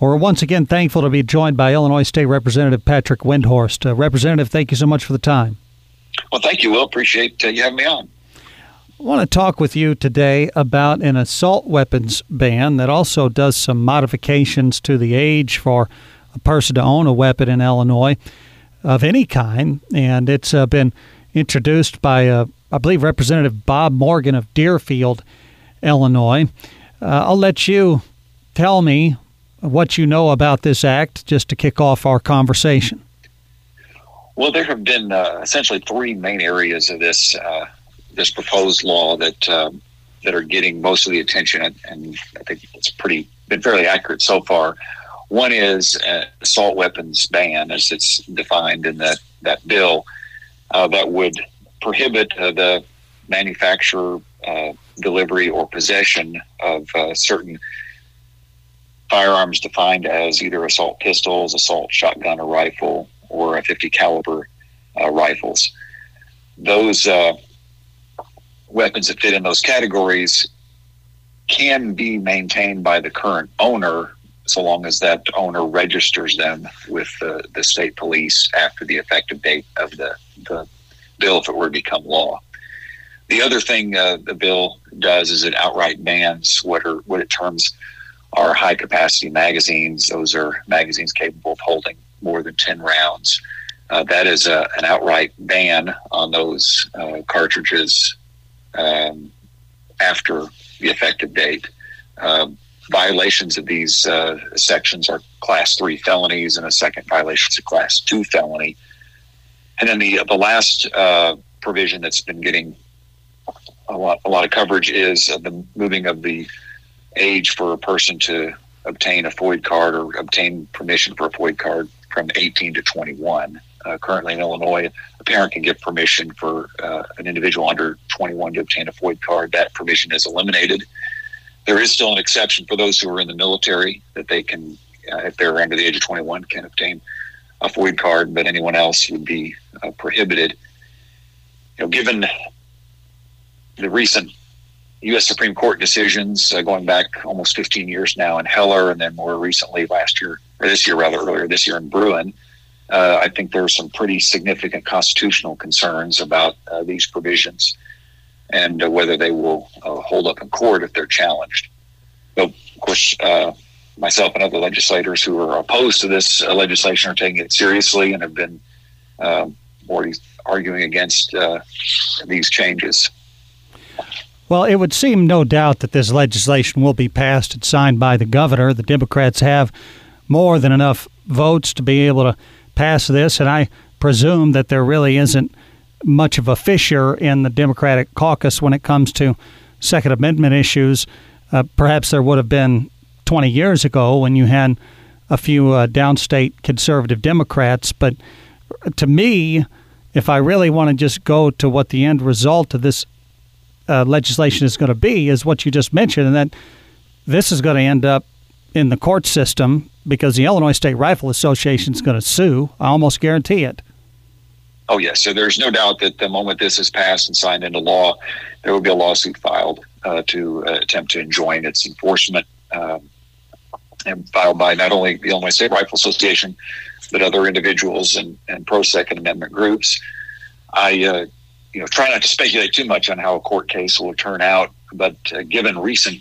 We're once again thankful to be joined by Illinois State Representative Patrick Windhorst. Uh, Representative, thank you so much for the time. Well, thank you, Will. Appreciate uh, you having me on. I want to talk with you today about an assault weapons ban that also does some modifications to the age for a person to own a weapon in Illinois of any kind. And it's uh, been introduced by, uh, I believe, Representative Bob Morgan of Deerfield, Illinois. Uh, I'll let you tell me what you know about this act just to kick off our conversation. Well, there have been uh, essentially three main areas of this uh, this proposed law that um, that are getting most of the attention, and I think it's pretty been fairly accurate so far. One is assault weapons ban, as it's defined in that that bill, uh, that would prohibit uh, the manufacture, uh, delivery, or possession of uh, certain firearms defined as either assault pistols, assault shotgun or rifle, or a 50 caliber uh, rifles. Those uh, weapons that fit in those categories can be maintained by the current owner so long as that owner registers them with the, the state police after the effective date of the, the bill if it were to become law. The other thing uh, the bill does is it outright bans what are what it terms are high capacity magazines. Those are magazines capable of holding more than 10 rounds. Uh, that is a, an outright ban on those uh, cartridges um, after the effective date. Uh, violations of these uh, sections are class three felonies, and a second violation is a class two felony. And then the the last uh, provision that's been getting a lot a lot of coverage is the moving of the age for a person to obtain a FOID card or obtain permission for a FOID card from 18 to 21. Uh, currently in Illinois, a parent can get permission for uh, an individual under 21 to obtain a FOID card. That permission is eliminated. There is still an exception for those who are in the military that they can, uh, if they're under the age of 21, can obtain a FOID card, but anyone else would be uh, prohibited. You know, given the recent U.S. Supreme Court decisions uh, going back almost 15 years now in Heller, and then more recently last year, or this year rather earlier this year in Bruen. Uh, I think there are some pretty significant constitutional concerns about uh, these provisions and uh, whether they will uh, hold up in court if they're challenged. But of course, uh, myself and other legislators who are opposed to this legislation are taking it seriously and have been already arguing against these changes. Well, it would seem no doubt that this legislation will be passed and signed by the governor. The Democrats have more than enough votes to be able to pass this, and I presume that there really isn't much of a fissure in the Democratic caucus when it comes to Second Amendment issues. Uh, perhaps there would have been 20 years ago when you had a few uh, downstate conservative Democrats, but to me, if I really want to just go to what the end result of this uh, legislation is going to be is what you just mentioned, and that this is going to end up in the court system because the Illinois State Rifle Association is going to sue. I almost guarantee it. Oh, yes. So there's no doubt that the moment this is passed and signed into law, there will be a lawsuit filed uh, to uh, attempt to enjoin its enforcement um, and filed by not only the Illinois State Rifle Association, but other individuals and, and pro Second Amendment groups. I uh, you know, try not to speculate too much on how a court case will turn out. But uh, given recent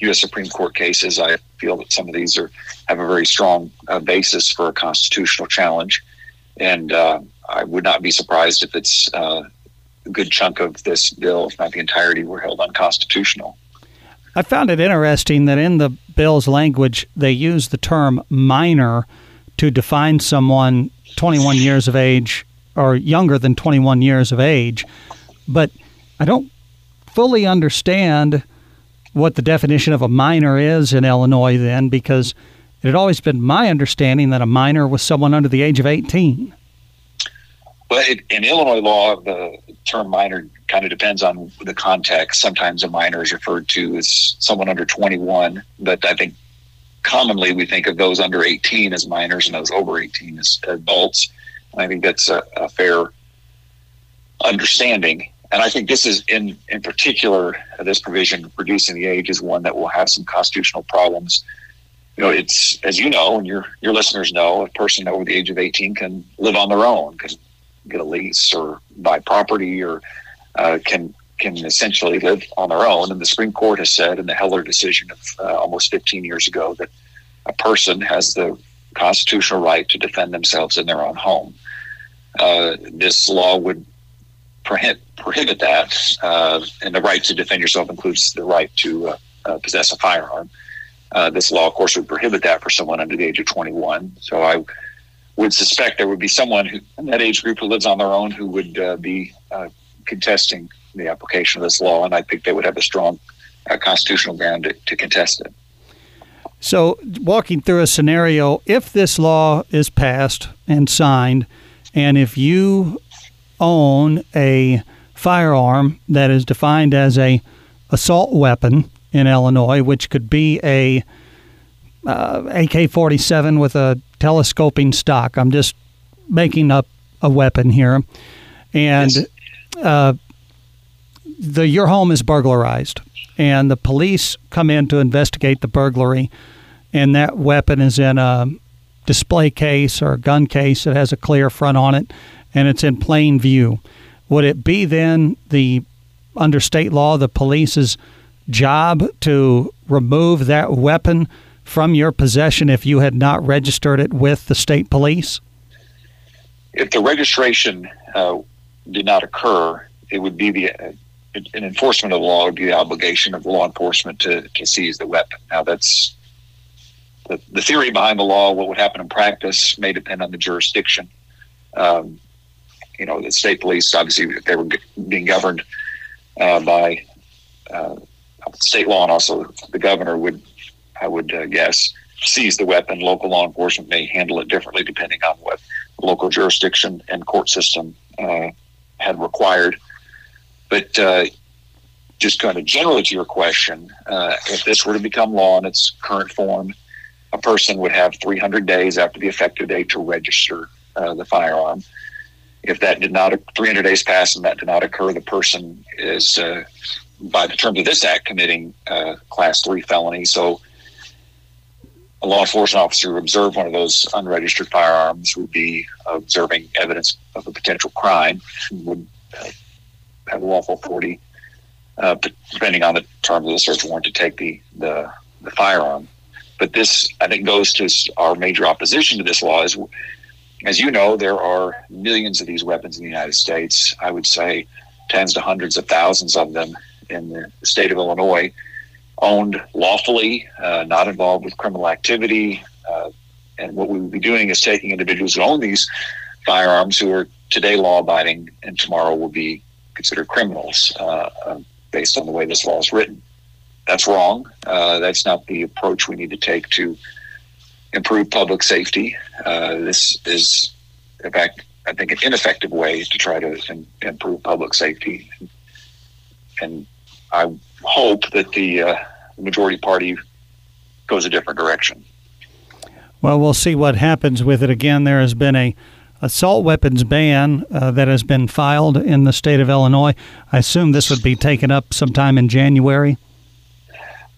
U.S. Supreme Court cases, I feel that some of these are have a very strong uh, basis for a constitutional challenge, and uh, I would not be surprised if it's uh, a good chunk of this bill, if not the entirety, were held unconstitutional. I found it interesting that in the bill's language they use the term minor to define someone 21 years of age or younger than 21 years of age. But I don't fully understand what the definition of a minor is in Illinois then because it had always been my understanding that a minor was someone under the age of 18. Well, it, in Illinois law, the term minor kind of depends on the context. Sometimes a minor is referred to as someone under 21, but I think commonly we think of those under 18 as minors and those over 18 as adults. I think that's a, a fair understanding. And I think this is in in particular this provision reducing the age is one that will have some constitutional problems you know, it's as you know, and your your listeners know, a person over the age of 18 can live on their own, can get a lease or buy property, or uh, can can essentially live on their own. And the Supreme Court has said in the Heller decision of uh, almost 15 years ago that a person has the constitutional right to defend themselves in their own home. Uh, this law would prohibit, prohibit that, uh, and the right to defend yourself includes the right to uh, uh, possess a firearm. Uh, this law, of course, would prohibit that for someone under the age of 21. So I would suspect there would be someone who, in that age group who lives on their own who would be contesting the application of this law, and I think they would have a strong constitutional ground to, to contest it. So, walking through a scenario, if this law is passed and signed, and if you own a firearm that is defined as a assault weapon in Illinois, which could be a uh, AK-47 with a telescoping stock. I'm just making up a weapon here, and yes. uh, the your home is burglarized and the police come in to investigate the burglary, and that weapon is in a display case or a gun case that has a clear front on it, and it's in plain view. Would it be then the under state law the police's job to remove that weapon from your possession if you had not registered it with the state police? If the registration uh, did not occur, it would be the an enforcement of the law would be the obligation of law enforcement to, to seize the weapon. Now, that's the, the theory behind the law. What would happen in practice may depend on the jurisdiction. Um, you know, the state police, obviously, they were being governed uh, by uh, state law, and also the governor would, I would uh, guess, seize the weapon. Local law enforcement may handle it differently depending on what the local jurisdiction and court system uh, had required. But uh, just kind of generally to your question, uh, if this were to become law in its current form, a person would have 300 days after the effective date to register uh, the firearm. If that did not, 300 days pass and that did not occur, the person is, uh, by the terms of this act, committing uh, class three felony. So a law enforcement officer who observed one of those unregistered firearms would be observing evidence of a potential crime, would uh, have lawful authority, uh, depending on the terms of the search warrant, to take the, the, the firearm. But this, I think, goes to our major opposition to this law. Is, as you know, there are millions of these weapons in the United States. I would say tens to hundreds of thousands of them in the state of Illinois, owned lawfully, uh, not involved with criminal activity. Uh, and what we would be doing is taking individuals who own these firearms who are today law abiding and tomorrow will be considered criminals uh, uh, based on the way this law is written. That's wrong. Uh, that's not the approach we need to take to improve public safety. Uh, this is, in fact, I think, an ineffective way to try to in, improve public safety. And I hope that the uh, majority party goes a different direction. Well, we'll see what happens with it. Again, there has been a assault weapons ban uh, that has been filed in the state of Illinois. I assume this would be taken up sometime in January.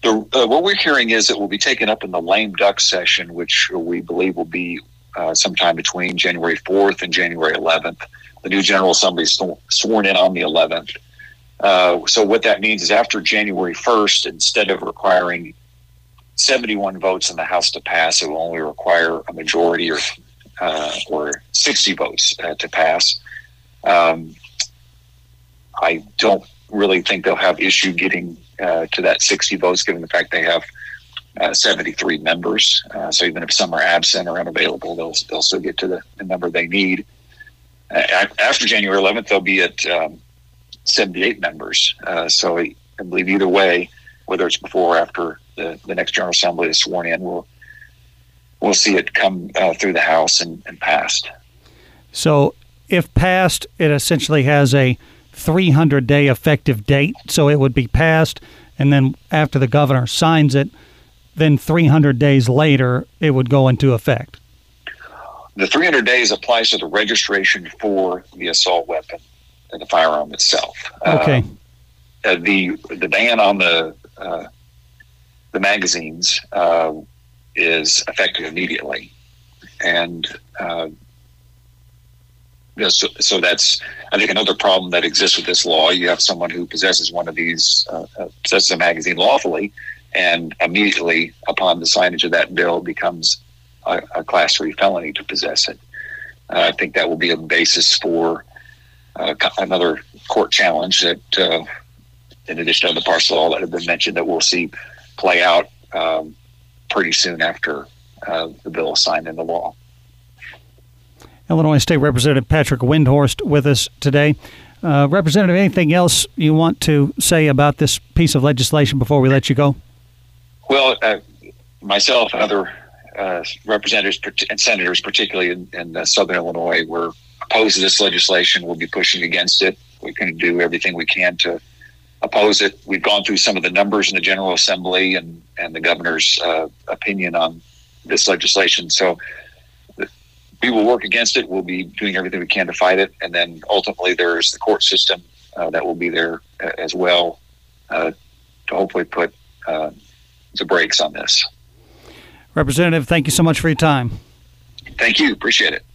The, uh, what we're hearing is it will be taken up in the lame duck session, which we believe will be uh, sometime between January 4th and January 11th. The new General Assembly is sworn in on the 11th. Uh, so what that means is after January 1st, instead of requiring 71 votes in the House to pass, it will only require a majority or uh, or 60 votes uh, to pass. Um, I don't really think they'll have issue getting uh, to that 60 votes, given the fact they have uh, 73 members. Uh, so even if some are absent or unavailable, they'll they'll still get to the, the number they need. Uh, after January 11th, they'll be at um, 78 members. so I, believe either way, whether it's before or after the, the next General Assembly is sworn in, we'll, we'll see it come through the House and, and passed. So, if passed, it essentially has a 300 day effective date. So it would be passed, and then after the governor signs it, then 300 days later, it would go into effect. The 300 days applies to the registration for the assault weapon and the firearm itself. Okay. Um, uh, the the ban on the uh, the magazines uh, is effective immediately, and uh, so, so, that's I think another problem that exists with this law. You have someone who possesses one of these uh, uh, possesses a magazine lawfully, and immediately upon the signage of that bill becomes a, a class three felony to possess it. Uh, I think that will be a basis for uh, another court challenge that, uh, in addition to the parcel law that have been mentioned, that we'll see play out um, pretty soon after uh, the bill is signed into law. Illinois State Representative Patrick Windhorst with us today. Uh, Representative, anything else you want to say about this piece of legislation before we let you go? Well, uh, myself and other uh, representatives and senators, particularly in, in uh, Southern Illinois, were opposed to this legislation. We'll be pushing against it. We're going to do everything we can to oppose it. We've gone through some of the numbers in the General Assembly and, and the governor's uh, opinion on this legislation. So we will work against it. We'll be doing everything we can to fight it. And then ultimately, there's the court system uh, that will be there uh, as well uh, to hopefully put uh, the brakes on this. Representative, thank you so much for your time. Thank you. Appreciate it.